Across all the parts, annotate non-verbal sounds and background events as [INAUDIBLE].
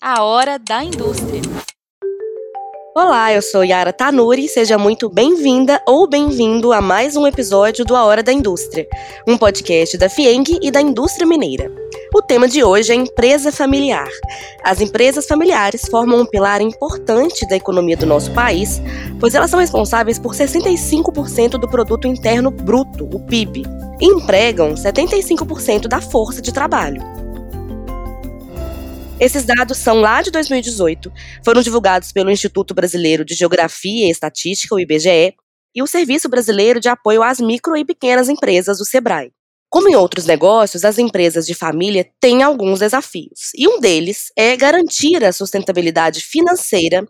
A Hora da Indústria. Olá, eu sou Yara Tanuri, seja muito bem-vinda ou bem-vindo a mais um episódio do A Hora da Indústria, um podcast da FIENG e da indústria mineira. O tema de hoje é empresa familiar. As empresas familiares formam um pilar importante da economia do nosso país, pois elas são responsáveis por 65% do produto interno bruto, o PIB, e empregam 75% da força de trabalho. Esses dados são lá de 2018, foram divulgados pelo Instituto Brasileiro de Geografia e Estatística, o IBGE, e o Serviço Brasileiro de Apoio às Micro e Pequenas Empresas, o SEBRAE. Como em outros negócios, as empresas de família têm alguns desafios, e um deles é garantir a sustentabilidade financeira,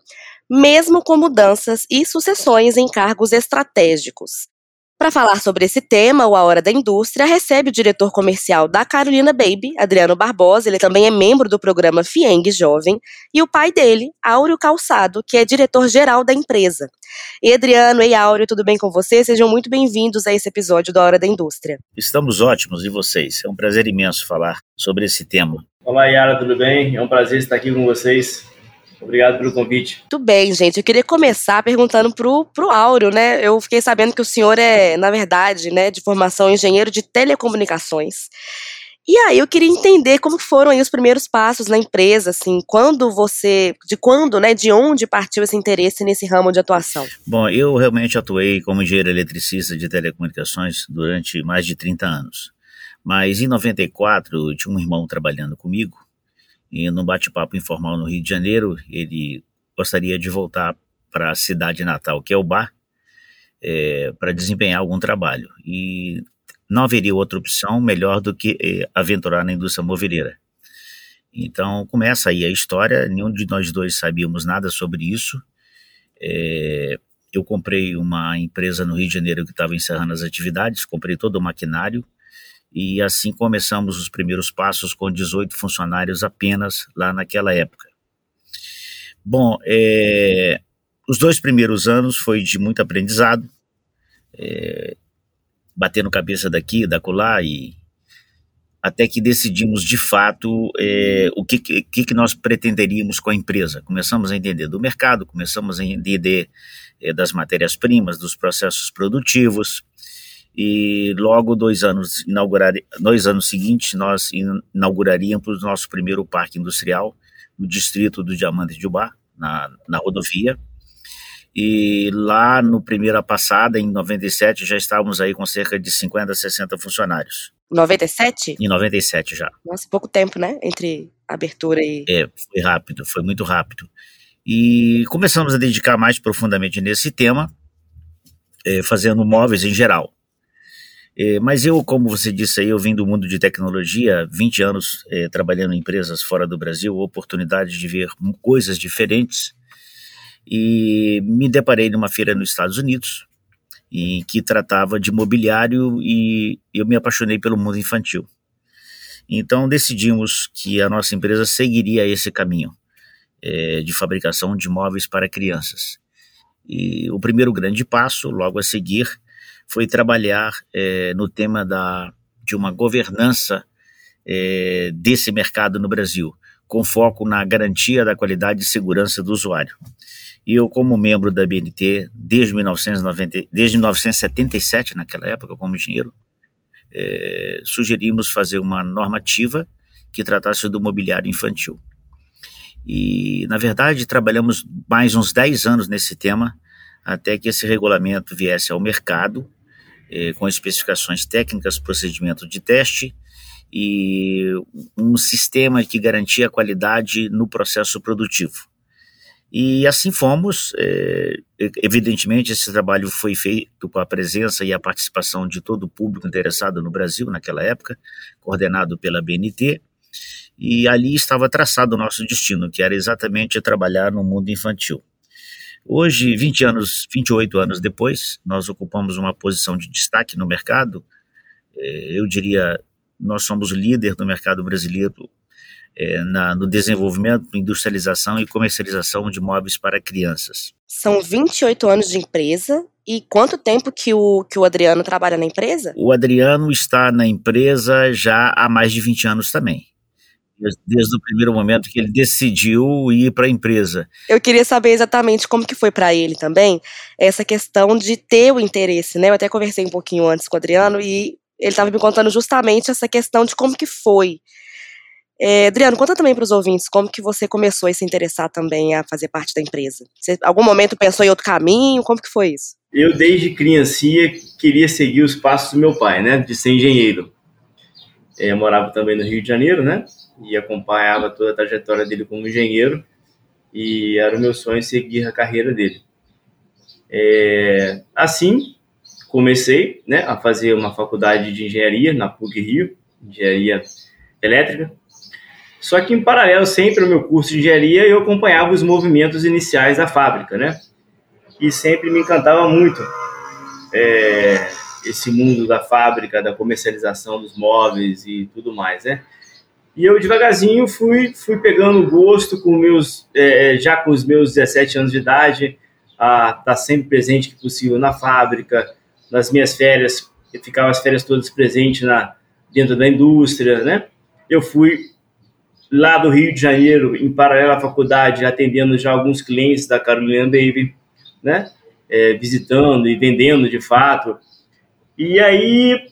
mesmo com mudanças e sucessões em cargos estratégicos, para falar sobre esse tema, o A Hora da Indústria recebe o diretor comercial da Carolina Baby, Adriano Barbosa, ele também é membro do programa FIENG Jovem, e o pai dele, Áureo Calçado, que é diretor-geral da empresa. E Adriano, e Áureo, tudo bem com vocês? Sejam muito bem-vindos a esse episódio da Hora da Indústria. Estamos ótimos, e vocês? É um prazer imenso falar sobre esse tema. Olá, Yara, tudo bem? É um prazer estar aqui com vocês. Obrigado pelo convite. Tudo bem, gente. Eu queria começar perguntando pro, pro Áureo, né? Eu fiquei sabendo que o senhor é, na verdade, né, de formação engenheiro de telecomunicações. E aí eu queria entender como foram aí os primeiros passos na empresa, assim, quando você, de quando, né, de onde partiu esse interesse nesse ramo de atuação? Bom, eu realmente atuei como engenheiro eletricista de telecomunicações durante mais de 30 anos. Mas em 94 eu tinha um irmão trabalhando comigo e num bate-papo informal no Rio de Janeiro, ele gostaria de voltar para a cidade natal, que é o Bar, é, para desempenhar algum trabalho. E não haveria outra opção melhor do que é, aventurar na indústria moveleira. Então começa aí a história, nenhum de nós dois sabíamos nada sobre isso. É, eu comprei uma empresa no Rio de Janeiro que estava encerrando as atividades, comprei todo o maquinário, e assim começamos os primeiros passos com 18 funcionários apenas lá naquela época. Bom, é, os dois primeiros anos foi de muito aprendizado, é, batendo cabeça daqui, da colar e até que decidimos de fato é, o que, que, que nós pretenderíamos com a empresa. Começamos a entender do mercado, começamos a entender é, das matérias-primas, dos processos produtivos, e logo dois anos inaugurar dois anos seguintes nós inauguraríamos o nosso primeiro parque industrial no distrito do Diamante de Ubá, na, na rodovia. E lá no primeira passada, em 97, já estávamos aí com cerca de 50, 60 funcionários. 97? Em 97 já. Nossa, pouco tempo, né? Entre abertura e. É, foi rápido, foi muito rápido. E começamos a dedicar mais profundamente nesse tema, é, fazendo móveis em geral. É, mas eu, como você disse aí, eu vim do mundo de tecnologia, 20 anos é, trabalhando em empresas fora do Brasil, oportunidade de ver coisas diferentes, e me deparei numa feira nos Estados Unidos, e que tratava de mobiliário, e eu me apaixonei pelo mundo infantil. Então decidimos que a nossa empresa seguiria esse caminho é, de fabricação de móveis para crianças. E o primeiro grande passo, logo a seguir, foi trabalhar é, no tema da, de uma governança é, desse mercado no Brasil, com foco na garantia da qualidade e segurança do usuário. E eu, como membro da BNT desde, 1990, desde 1977, naquela época, como engenheiro, é, sugerimos fazer uma normativa que tratasse do mobiliário infantil. E, na verdade, trabalhamos mais uns 10 anos nesse tema, até que esse regulamento viesse ao mercado eh, com especificações técnicas, procedimento de teste e um sistema que garantia a qualidade no processo produtivo. E assim fomos. Eh, evidentemente, esse trabalho foi feito com a presença e a participação de todo o público interessado no Brasil naquela época, coordenado pela BNT. E ali estava traçado o nosso destino, que era exatamente trabalhar no mundo infantil. Hoje, 20 anos, 28 anos depois, nós ocupamos uma posição de destaque no mercado. É, eu diria, nós somos líder do mercado brasileiro é, na, no desenvolvimento, industrialização e comercialização de móveis para crianças. São 28 anos de empresa. E quanto tempo que o, que o Adriano trabalha na empresa? O Adriano está na empresa já há mais de 20 anos também. Desde, desde o primeiro momento que ele decidiu ir para a empresa. Eu queria saber exatamente como que foi para ele também essa questão de ter o interesse, né? Eu até conversei um pouquinho antes com o Adriano e ele estava me contando justamente essa questão de como que foi. É, Adriano, conta também para os ouvintes como que você começou a se interessar também a fazer parte da empresa. Você, algum momento pensou em outro caminho? Como que foi isso? Eu desde criancinha queria seguir os passos do meu pai, né, de ser engenheiro. É, eu morava também no Rio de Janeiro, né, e acompanhava toda a trajetória dele como engenheiro e era o meu sonho seguir a carreira dele. É, assim, comecei né, a fazer uma faculdade de engenharia na PUC Rio, engenharia elétrica. Só que em paralelo sempre ao meu curso de engenharia eu acompanhava os movimentos iniciais da fábrica, né? E sempre me encantava muito é, esse mundo da fábrica, da comercialização dos móveis e tudo mais, né? E eu devagarzinho fui, fui pegando gosto com meus, é, já com os meus 17 anos de idade, a estar tá sempre presente que possível na fábrica, nas minhas férias, eu ficava as férias todas presente na, dentro da indústria, né? Eu fui lá do Rio de Janeiro, em paralelo à faculdade, atendendo já alguns clientes da Carolina Baby, né? É, visitando e vendendo de fato. E aí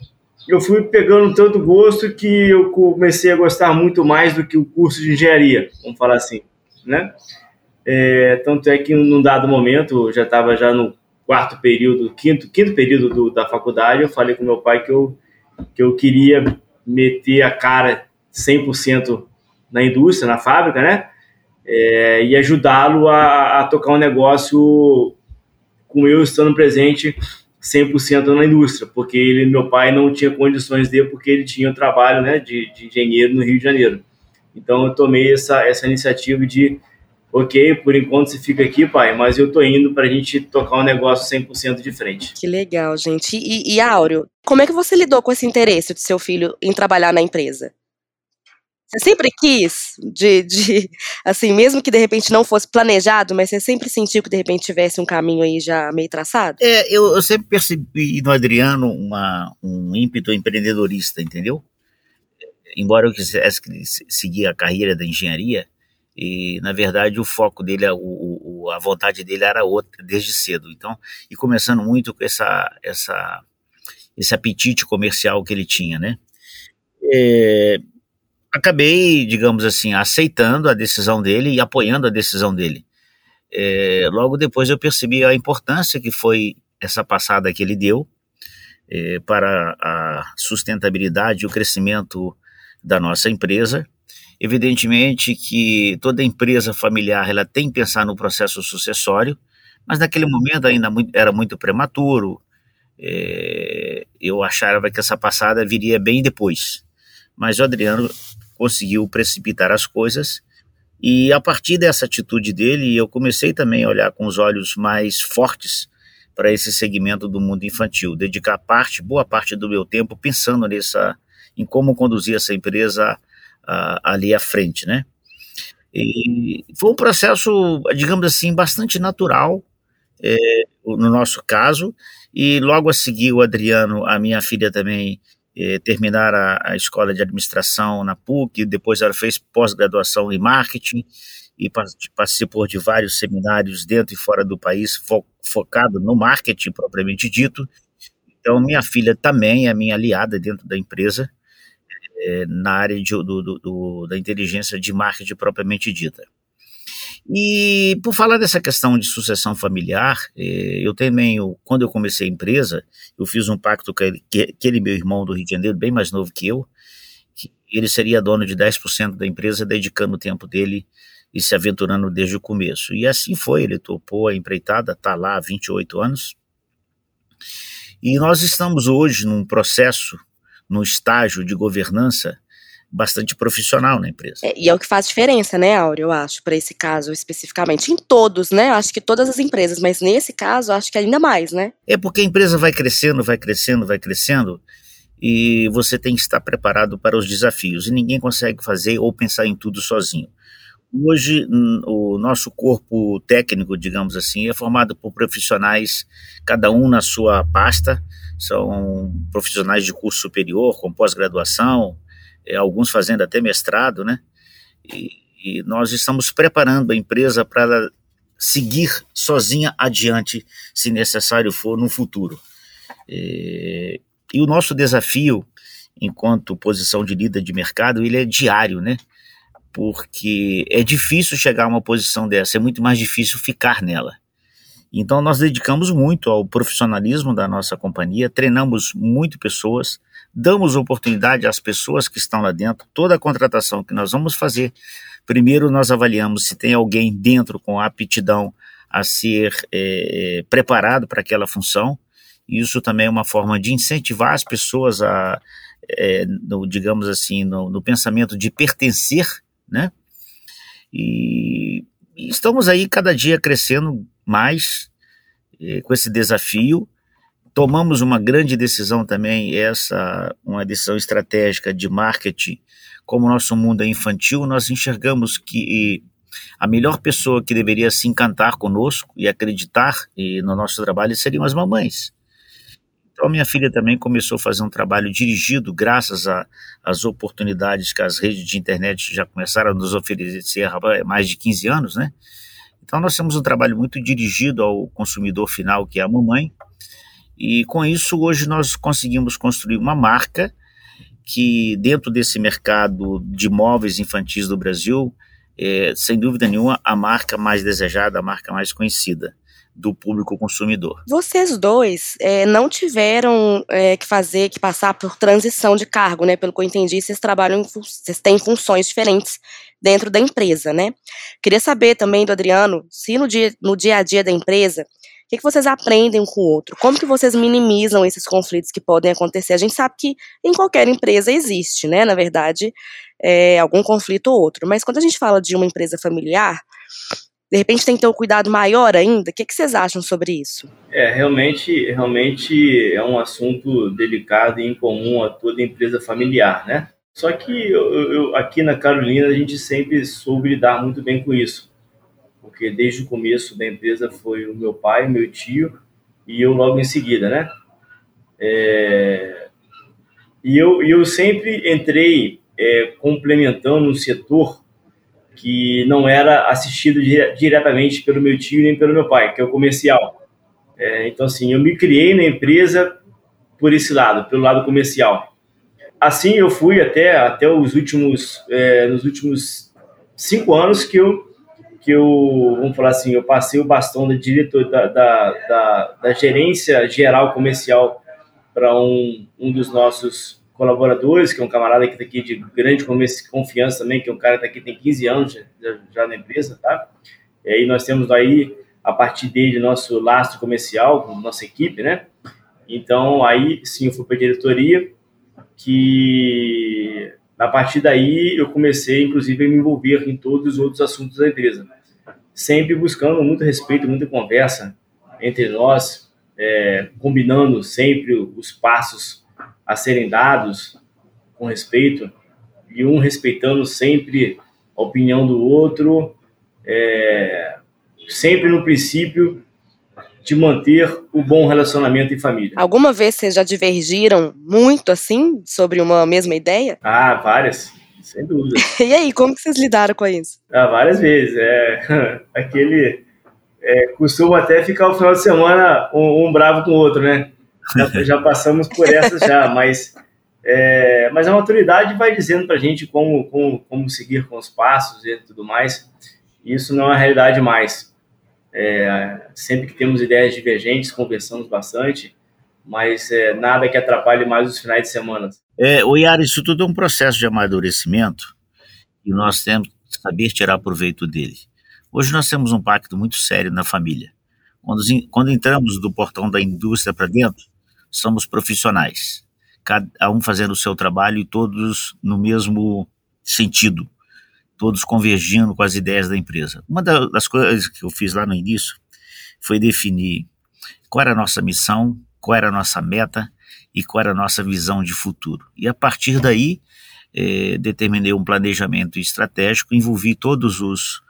eu fui pegando tanto gosto que eu comecei a gostar muito mais do que o curso de engenharia, vamos falar assim, né? É, tanto é que num dado momento, eu já estava já no quarto período, quinto, quinto período do, da faculdade, eu falei com meu pai que eu, que eu queria meter a cara 100% na indústria, na fábrica, né? É, e ajudá-lo a, a, tocar um negócio com eu estando presente 100% na indústria, porque ele, meu pai não tinha condições de, porque ele tinha um trabalho né, de, de engenheiro no Rio de Janeiro. Então eu tomei essa, essa iniciativa de ok, por enquanto você fica aqui, pai, mas eu tô indo pra gente tocar um negócio 100% de frente. Que legal, gente. E, e Áureo, como é que você lidou com esse interesse de seu filho em trabalhar na empresa? Você sempre quis, de, de, [LAUGHS] assim, mesmo que de repente não fosse planejado, mas você sempre sentiu que de repente tivesse um caminho aí já meio traçado? É, eu, eu sempre percebi no Adriano uma, um ímpeto empreendedorista, entendeu? Embora eu quisesse seguir a carreira da engenharia, e na verdade o foco dele, o, o, a vontade dele era outra desde cedo. Então, e começando muito com essa, essa, esse apetite comercial que ele tinha, né? É, acabei, digamos assim, aceitando a decisão dele e apoiando a decisão dele. É, logo depois eu percebi a importância que foi essa passada que ele deu é, para a sustentabilidade e o crescimento da nossa empresa Evidentemente que toda empresa familiar ela tem que pensar no processo sucessório, mas naquele momento ainda era muito prematuro. É, eu achava que essa passada viria bem depois, mas o Adriano conseguiu precipitar as coisas e a partir dessa atitude dele eu comecei também a olhar com os olhos mais fortes para esse segmento do mundo infantil, dedicar parte, boa parte do meu tempo pensando nessa, em como conduzir essa empresa ali à frente, né? E foi um processo, digamos assim, bastante natural é, no nosso caso, e logo a seguir o Adriano, a minha filha também, é, terminar a, a, escola de administração na PUC, depois ela fez pós-graduação em marketing e participou de vários seminários dentro e fora do país fo focado no marketing propriamente dito. Então minha filha também é minha aliada dentro da empresa é, na área de, do, do, do, da inteligência de marketing propriamente dita. E por falar dessa questão de sucessão familiar, é, eu também, quando eu comecei a empresa, eu fiz um pacto com ele, que, aquele meu irmão do Rio de Janeiro, bem mais novo que eu, que ele seria dono de 10% da empresa, dedicando o tempo dele e se aventurando desde o começo. E assim foi, ele topou a empreitada, está lá há 28 anos. E nós estamos hoje num processo no estágio de governança bastante profissional na empresa. É, e é o que faz diferença, né, Áureo, eu acho, para esse caso especificamente. Em todos, né? Acho que todas as empresas, mas nesse caso, acho que ainda mais, né? É porque a empresa vai crescendo, vai crescendo, vai crescendo, e você tem que estar preparado para os desafios. E ninguém consegue fazer ou pensar em tudo sozinho. Hoje, o nosso corpo técnico, digamos assim, é formado por profissionais, cada um na sua pasta, são profissionais de curso superior, com pós-graduação, alguns fazendo até mestrado, né? e, e nós estamos preparando a empresa para seguir sozinha adiante, se necessário for, no futuro. E, e o nosso desafio, enquanto posição de líder de mercado, ele é diário, né? Porque é difícil chegar a uma posição dessa, é muito mais difícil ficar nela. Então nós dedicamos muito ao profissionalismo da nossa companhia, treinamos muito pessoas, damos oportunidade às pessoas que estão lá dentro. Toda a contratação que nós vamos fazer, primeiro nós avaliamos se tem alguém dentro com aptidão a ser é, preparado para aquela função. Isso também é uma forma de incentivar as pessoas a, é, no, digamos assim, no, no pensamento de pertencer, né? E, e estamos aí cada dia crescendo mais eh, com esse desafio. Tomamos uma grande decisão também, essa uma decisão estratégica de marketing. Como o nosso mundo é infantil, nós enxergamos que a melhor pessoa que deveria se encantar conosco e acreditar e no nosso trabalho seriam as mamães. Então, minha filha também começou a fazer um trabalho dirigido, graças às oportunidades que as redes de internet já começaram a nos oferecer há mais de 15 anos, né? Então, nós temos um trabalho muito dirigido ao consumidor final, que é a mamãe, e com isso, hoje, nós conseguimos construir uma marca que, dentro desse mercado de móveis infantis do Brasil, é, sem dúvida nenhuma, a marca mais desejada, a marca mais conhecida do público consumidor. Vocês dois é, não tiveram é, que fazer, que passar por transição de cargo, né? Pelo que eu entendi, vocês trabalham, vocês têm funções diferentes dentro da empresa, né? Queria saber também do Adriano, se no dia, no dia a dia da empresa, o que, que vocês aprendem com o outro? Como que vocês minimizam esses conflitos que podem acontecer? A gente sabe que em qualquer empresa existe, né? Na verdade, é, algum conflito ou outro. Mas quando a gente fala de uma empresa familiar, de repente tem que ter um cuidado maior ainda. O que, que vocês acham sobre isso? É, realmente, realmente é um assunto delicado e incomum a toda empresa familiar, né? Só que eu, eu, aqui na Carolina a gente sempre soube lidar muito bem com isso, porque desde o começo da empresa foi o meu pai, meu tio e eu logo em seguida, né? É, e eu, eu sempre entrei é, complementando um setor que não era assistido diretamente pelo meu tio nem pelo meu pai, que é o comercial. É, então, assim, eu me criei na empresa por esse lado, pelo lado comercial assim eu fui até, até os últimos, é, nos últimos cinco anos que eu, que eu, vamos falar assim, eu passei o bastão da diretor, da, da, da, da gerência geral comercial para um, um dos nossos colaboradores, que é um camarada que está aqui de grande confiança também, que é um cara que está aqui tem 15 anos já, já na empresa, tá? E aí nós temos aí, a partir dele, nosso lastro comercial, nossa equipe, né? Então, aí sim, eu fui para a diretoria, que a partir daí eu comecei, inclusive, a me envolver em todos os outros assuntos da empresa, sempre buscando muito respeito, muita conversa entre nós, é, combinando sempre os passos a serem dados com respeito e um respeitando sempre a opinião do outro, é, sempre no princípio de manter o bom relacionamento em família. Alguma vez vocês já divergiram muito assim sobre uma mesma ideia? Ah, várias, sem dúvida. [LAUGHS] e aí, como que vocês lidaram com isso? Ah, várias vezes. É, [LAUGHS] aquele é, costuma até ficar o final de semana um, um bravo com o outro, né? Já, já passamos por essas [LAUGHS] já, mas é, mas a maturidade vai dizendo para a gente como, como, como seguir com os passos e tudo mais. Isso não é a realidade mais. É, sempre que temos ideias divergentes, conversamos bastante, mas é, nada que atrapalhe mais os finais de semana. É, o Yara, isso tudo é um processo de amadurecimento e nós temos que saber tirar proveito dele. Hoje nós temos um pacto muito sério na família. Quando, quando entramos do portão da indústria para dentro, somos profissionais, cada um fazendo o seu trabalho e todos no mesmo sentido todos convergindo com as ideias da empresa. Uma das coisas que eu fiz lá no início foi definir qual era a nossa missão, qual era a nossa meta e qual era a nossa visão de futuro. E a partir daí, eh, determinei um planejamento estratégico, envolvi todos os,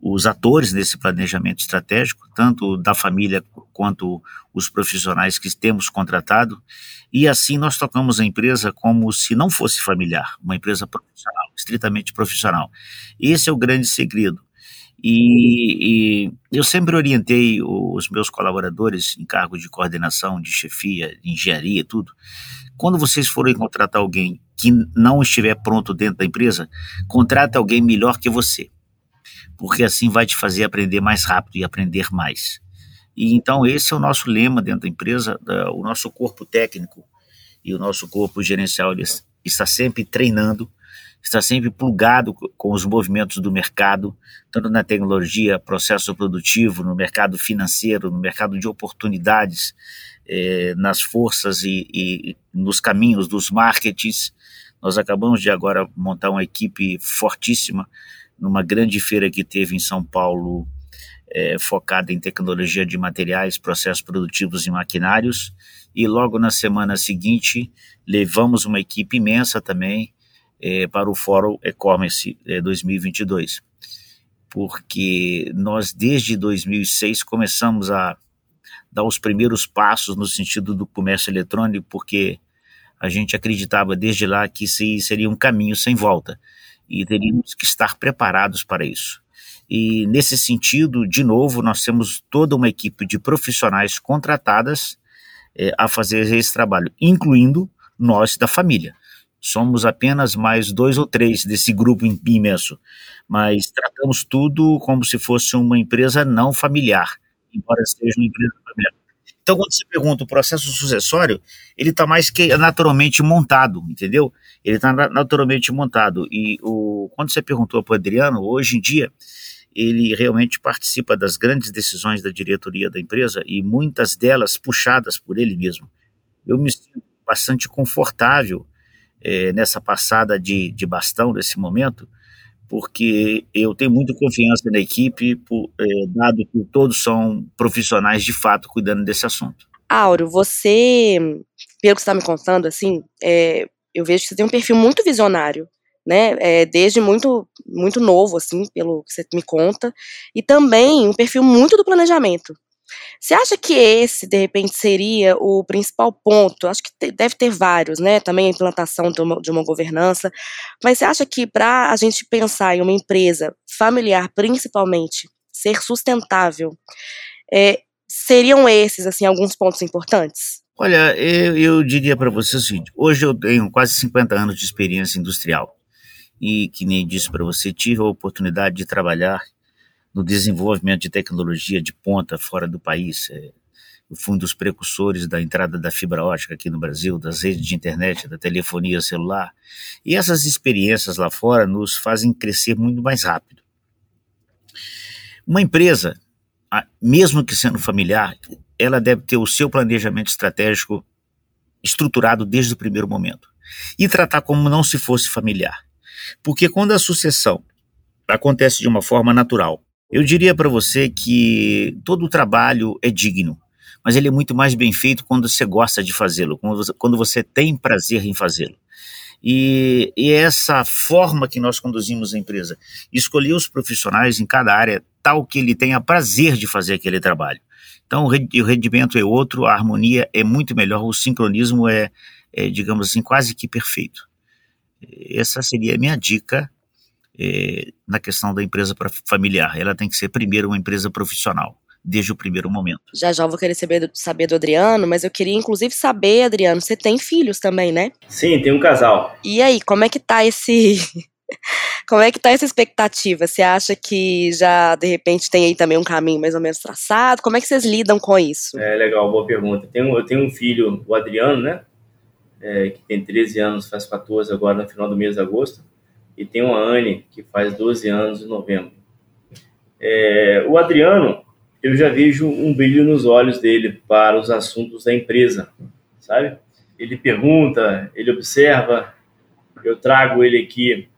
os atores nesse planejamento estratégico, tanto da família quanto os profissionais que temos contratado, e assim nós tocamos a empresa como se não fosse familiar, uma empresa profissional estritamente profissional. Esse é o grande segredo. E, e, eu sempre orientei os meus colaboradores em cargos de coordenação, de chefia, de engenharia, tudo. Quando vocês forem contratar alguém que não estiver pronto dentro da empresa, contrate alguém melhor que você, porque assim vai te fazer aprender mais rápido e aprender mais. E então esse é o nosso lema dentro da empresa, o nosso corpo técnico e o nosso corpo gerencial está sempre treinando está sempre plugado com os movimentos do mercado, tanto na tecnologia, processo produtivo, no mercado financeiro, no mercado de oportunidades, eh, nas forças e, e, nos caminhos dos marketings. Nós acabamos de agora montar uma equipe fortíssima numa grande feira que teve em São Paulo, eh, focada em tecnologia de materiais, processos produtivos e maquinários. E logo na semana seguinte, levamos uma equipe imensa também é, para o Fórum E-Commerce é, 2022, porque nós desde 2006 começamos a dar os primeiros passos no sentido do comércio eletrônico, porque a gente acreditava desde lá que seria um caminho sem volta e teríamos que estar preparados para isso. E nesse sentido, de novo, nós temos toda uma equipe de profissionais contratadas é, a fazer esse trabalho, incluindo nós da família. Somos apenas mais dois ou três desse grupo imenso, mas tratamos tudo como se fosse uma empresa não familiar, embora seja uma empresa familiar. Então, quando você pergunta o processo sucessório, ele está mais que naturalmente montado, entendeu? Ele está naturalmente montado. E o, quando você perguntou para o Adriano, hoje em dia, ele realmente participa das grandes decisões da diretoria da empresa e muitas delas puxadas por ele mesmo. Eu me sinto bastante confortável é, nessa passada de, de bastão nesse momento, porque eu tenho muita confiança na equipe, por, é, dado que todos são profissionais de fato cuidando desse assunto. Áureo, você, pelo que está me contando, assim, é, eu vejo que você tem um perfil muito visionário, né? É, desde muito, muito novo, assim, pelo que você me conta, e também um perfil muito do planejamento. Você acha que esse, de repente, seria o principal ponto? Acho que deve ter vários, né? Também a implantação de uma, de uma governança. Mas você acha que para a gente pensar em uma empresa familiar, principalmente, ser sustentável, é, seriam esses, assim, alguns pontos importantes? Olha, eu, eu diria para você o seguinte: hoje eu tenho quase 50 anos de experiência industrial. E, que nem disse para você, tive a oportunidade de trabalhar no desenvolvimento de tecnologia de ponta fora do país. Eu fui um dos precursores da entrada da fibra ótica aqui no Brasil, das redes de internet, da telefonia celular. E essas experiências lá fora nos fazem crescer muito mais rápido. Uma empresa, mesmo que sendo familiar, ela deve ter o seu planejamento estratégico estruturado desde o primeiro momento e tratar como não se fosse familiar. Porque quando a sucessão acontece de uma forma natural, eu diria para você que todo o trabalho é digno, mas ele é muito mais bem feito quando você gosta de fazê-lo, quando você, tem prazer em fazê-lo. E, e, essa forma que nós conduzimos a empresa, escolher os profissionais em cada área tal que ele tenha prazer de fazer aquele trabalho. Então, o rendimento é outro, a harmonia é muito melhor, o sincronismo é, é digamos assim, quase que perfeito. Essa seria a minha dica é, na questão da empresa familiar. Ela tem que ser primeiro uma empresa profissional, desde o primeiro momento. Já já vou querer saber, saber do Adriano, mas eu queria inclusive saber, Adriano, você tem filhos também, né? Sim, tem um casal. E aí, como é que tá esse [LAUGHS] Como é que tá essa expectativa? Você acha que já, de repente, tem aí também um caminho mais ou menos traçado? Como é que vocês lidam com isso? É legal, boa pergunta. Eu tenho, eu tenho um filho, o Adriano, né? É, que tem 13 anos, faz 14 agora no final do mês de agosto e tem uma Anne, que faz 12 anos em novembro. É, o Adriano, eu já vejo um brilho nos olhos dele para os assuntos da empresa, sabe? Ele pergunta, ele observa, eu trago ele aqui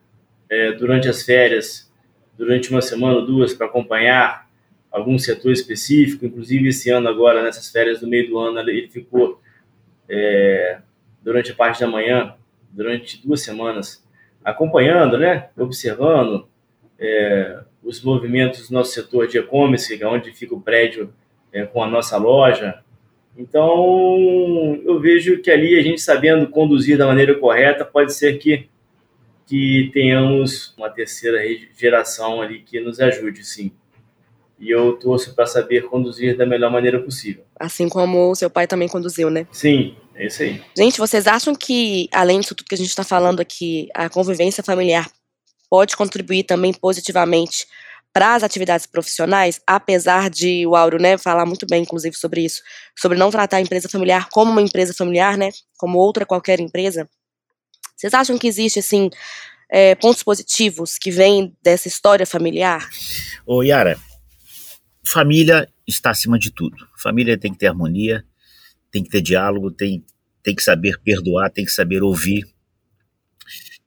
é, durante as férias, durante uma semana ou duas, para acompanhar algum setor específico. Inclusive, esse ano, agora, nessas férias do meio do ano, ele ficou é, durante a parte da manhã, durante duas semanas, acompanhando, né, observando é, os movimentos do nosso setor de e-commerce, é onde fica o prédio é, com a nossa loja. Então, eu vejo que ali a gente sabendo conduzir da maneira correta, pode ser que que tenhamos uma terceira geração ali que nos ajude, sim. E eu torço para saber conduzir da melhor maneira possível. Assim como o seu pai também conduziu, né? Sim, é isso aí. Gente, vocês acham que, além disso tudo que a gente está falando aqui, a convivência familiar pode contribuir também positivamente para as atividades profissionais, apesar de o Auro, né, falar muito bem, inclusive, sobre isso, sobre não tratar a empresa familiar como uma empresa familiar, né, como outra qualquer empresa. Vocês acham que existe, assim, é, pontos positivos que vêm dessa história familiar? Ô, Yara, família está acima de tudo. Família tem que ter harmonia, tem que ter diálogo, tem, tem que saber perdoar, tem que saber ouvir,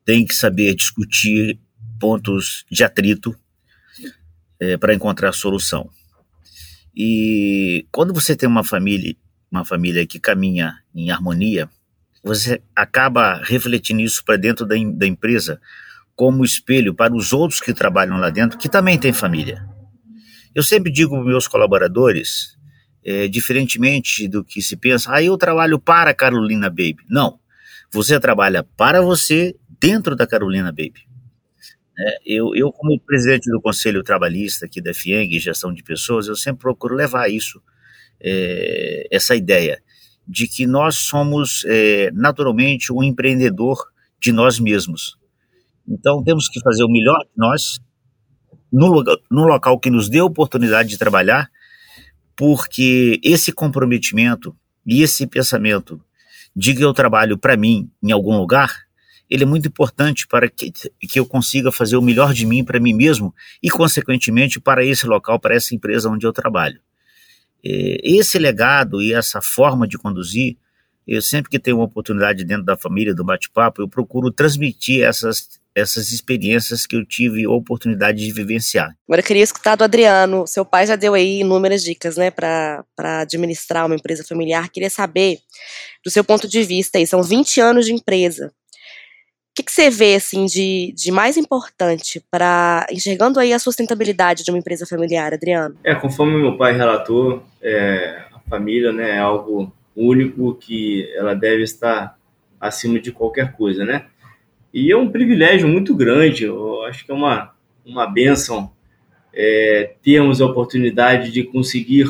tem que saber discutir pontos de atrito é, para encontrar solução. E quando você tem uma família, uma família que caminha em harmonia, você acaba refletindo isso para dentro da, da empresa como espelho para os outros que trabalham lá dentro, que também têm família. Eu sempre digo para meus colaboradores, é, diferentemente do que se pensa, ah, eu trabalho para Carolina Baby. Não, você trabalha para você dentro da Carolina Baby. É, eu, eu, como presidente do Conselho Trabalhista aqui da FIENG, Gestão de Pessoas, eu sempre procuro levar isso, é, essa ideia de que nós somos é, naturalmente um empreendedor de nós mesmos. Então temos que fazer o melhor de nós no, no local que nos dê a oportunidade de trabalhar, porque esse comprometimento e esse pensamento de que eu trabalho para mim em algum lugar ele é muito importante para que, que eu consiga fazer o melhor de mim para mim mesmo e, consequentemente, para esse local, para essa empresa onde eu trabalho. É, esse legado e essa forma de conduzir, eu sempre que tenho uma oportunidade dentro da família, do bate-papo, eu procuro transmitir essas, essas experiências que eu tive a oportunidade de vivenciar. Agora eu queria escutar do Adriano. Seu pai já deu aí inúmeras dicas, né, para administrar uma empresa familiar. Queria saber, do seu ponto de vista, aí, são 20 anos de empresa que, que você vê assim de, de mais importante para enxergando aí a sustentabilidade de uma empresa familiar, Adriano? É, conforme meu pai relatou, é, a família né, é algo único que ela deve estar acima de qualquer coisa, né? E é um privilégio muito grande, eu acho que é uma, uma benção é, termos a oportunidade de conseguir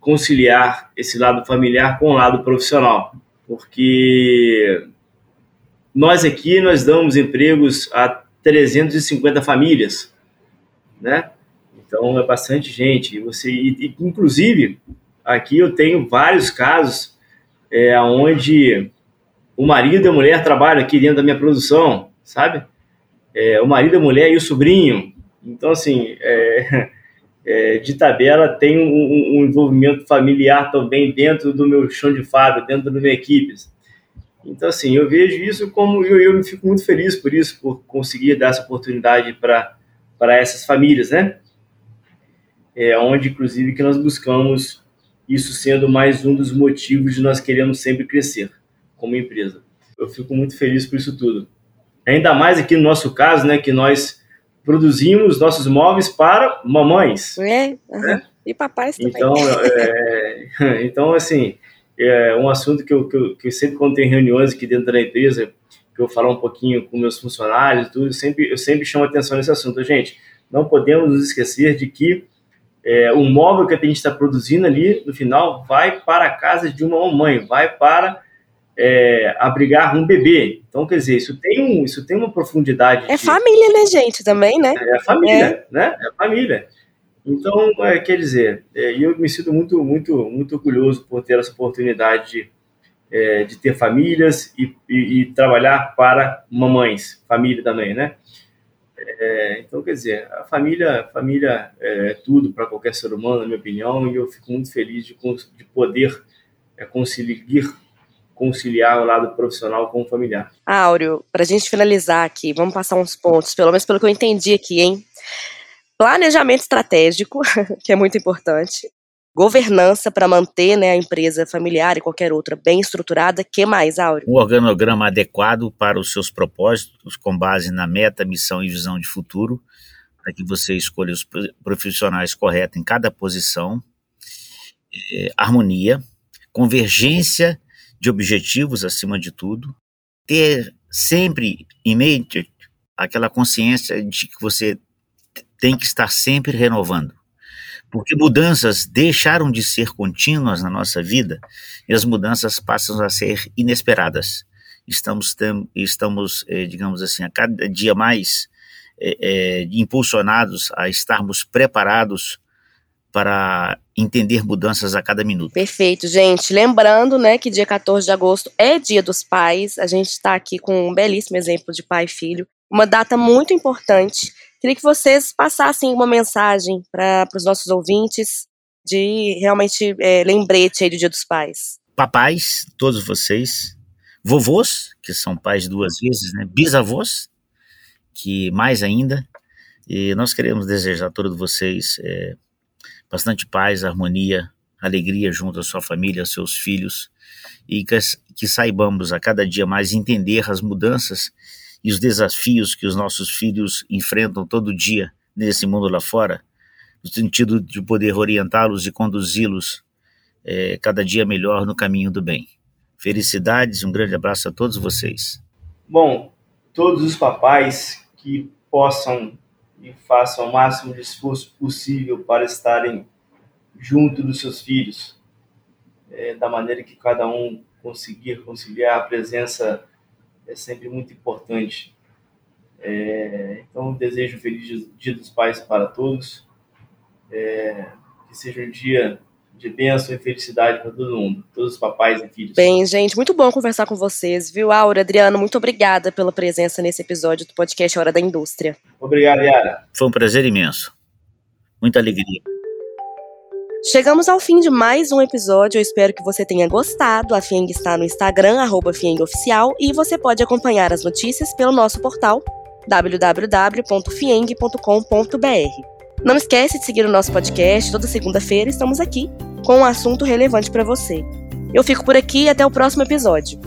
conciliar esse lado familiar com o lado profissional, porque nós aqui, nós damos empregos a 350 famílias, né? Então, é bastante gente. Você, e, inclusive, aqui eu tenho vários casos é, onde o marido e a mulher trabalham aqui dentro da minha produção, sabe? É, o marido, a mulher e o sobrinho. Então, assim, é, [LAUGHS] é, de tabela tem um, um, envolvimento familiar também dentro do meu chão de fábrica, dentro da minha equipe. Então, assim, eu vejo isso como. Eu, eu fico muito feliz por isso, por conseguir dar essa oportunidade para essas famílias, né? É onde, inclusive, que nós buscamos isso sendo mais um dos motivos de nós queremos sempre crescer como empresa. Eu fico muito feliz por isso tudo. Ainda mais aqui no nosso caso, né, que nós produzimos nossos móveis para mamães. É, uhum. né? e papais também. Então, é, então assim, é um assunto que eu, que eu, que eu sempre, quando tem reuniões aqui dentro da empresa, que eu falo um pouquinho com meus funcionários, tudo, eu sempre, eu sempre chamo atenção nesse assunto. Gente, não podemos nos esquecer de que é, o móvel que a gente está produzindo ali, no final, vai para a casa de uma mamãe, vai para é, abrigar um bebê. Então, quer dizer, isso tem, um, isso tem uma profundidade. É de... família, né, gente, também, né? É a família, é. né? É família. Então, é, quer dizer, é, eu me sinto muito, muito, muito orgulhoso por ter essa oportunidade de, é, de ter famílias e, e, e, trabalhar para mamães, família também, né? É, então, quer dizer, a família, família é, é tudo para qualquer ser humano, na minha opinião, e eu fico muito feliz de, de poder é, conciliar, conciliar o lado profissional com o familiar. Áureo, para a gente finalizar aqui, vamos passar uns pontos, pelo menos pelo que eu entendi aqui, hein? planejamento estratégico, [LAUGHS] que é muito importante, governança para manter né, a empresa familiar e qualquer outra bem estruturada. que mais, Áureo? Um organograma adequado para os seus propósitos, com base na meta, missão e visão de futuro, para que você escolha os profissionais corretos em cada posição. É, harmonia, convergência de objetivos acima de tudo, ter sempre em mente aquela consciência de que você tem que estar sempre renovando. Porque mudanças deixaram de ser contínuas na nossa vida e as mudanças passam a ser inesperadas. Estamos, tem, estamos eh, digamos assim, a cada dia mais eh, eh, impulsionados a estarmos preparados para entender mudanças a cada minuto. Perfeito, gente. Lembrando, né, que dia 14 de agosto é Dia dos Pais. A gente está aqui com um belíssimo exemplo de pai e filho. Uma data muito importante. Queria que vocês passassem uma mensagem para os nossos ouvintes de realmente é, lembrete aí do Dia dos Pais. Papais, todos vocês, vovôs, que são pais duas vezes, né? bisavôs, que mais ainda, e nós queremos desejar a todos vocês é, bastante paz, harmonia, alegria junto à sua família, aos seus filhos, e que, que saibamos a cada dia mais entender as mudanças e os desafios que os nossos filhos enfrentam todo dia nesse mundo lá fora, no sentido de poder orientá-los e conduzi-los é, cada dia melhor no caminho do bem. Felicidades, um grande abraço a todos vocês. Bom, todos os papais que possam e façam o máximo de esforço possível para estarem junto dos seus filhos, é, da maneira que cada um conseguir conciliar a presença é sempre muito importante. É, então, desejo um feliz Dia dos Pais para todos, é, que seja um dia de bênção e felicidade para todo mundo, todos os papais e filhos. Bem, gente, muito bom conversar com vocês, viu? Aura, Adriano, muito obrigada pela presença nesse episódio do podcast Hora da Indústria. Obrigado, Yara. Foi um prazer imenso. Muita alegria. Chegamos ao fim de mais um episódio. Eu espero que você tenha gostado. A Fieng está no Instagram, arroba e você pode acompanhar as notícias pelo nosso portal www.fieng.com.br. Não esquece de seguir o nosso podcast. Toda segunda-feira estamos aqui com um assunto relevante para você. Eu fico por aqui e até o próximo episódio.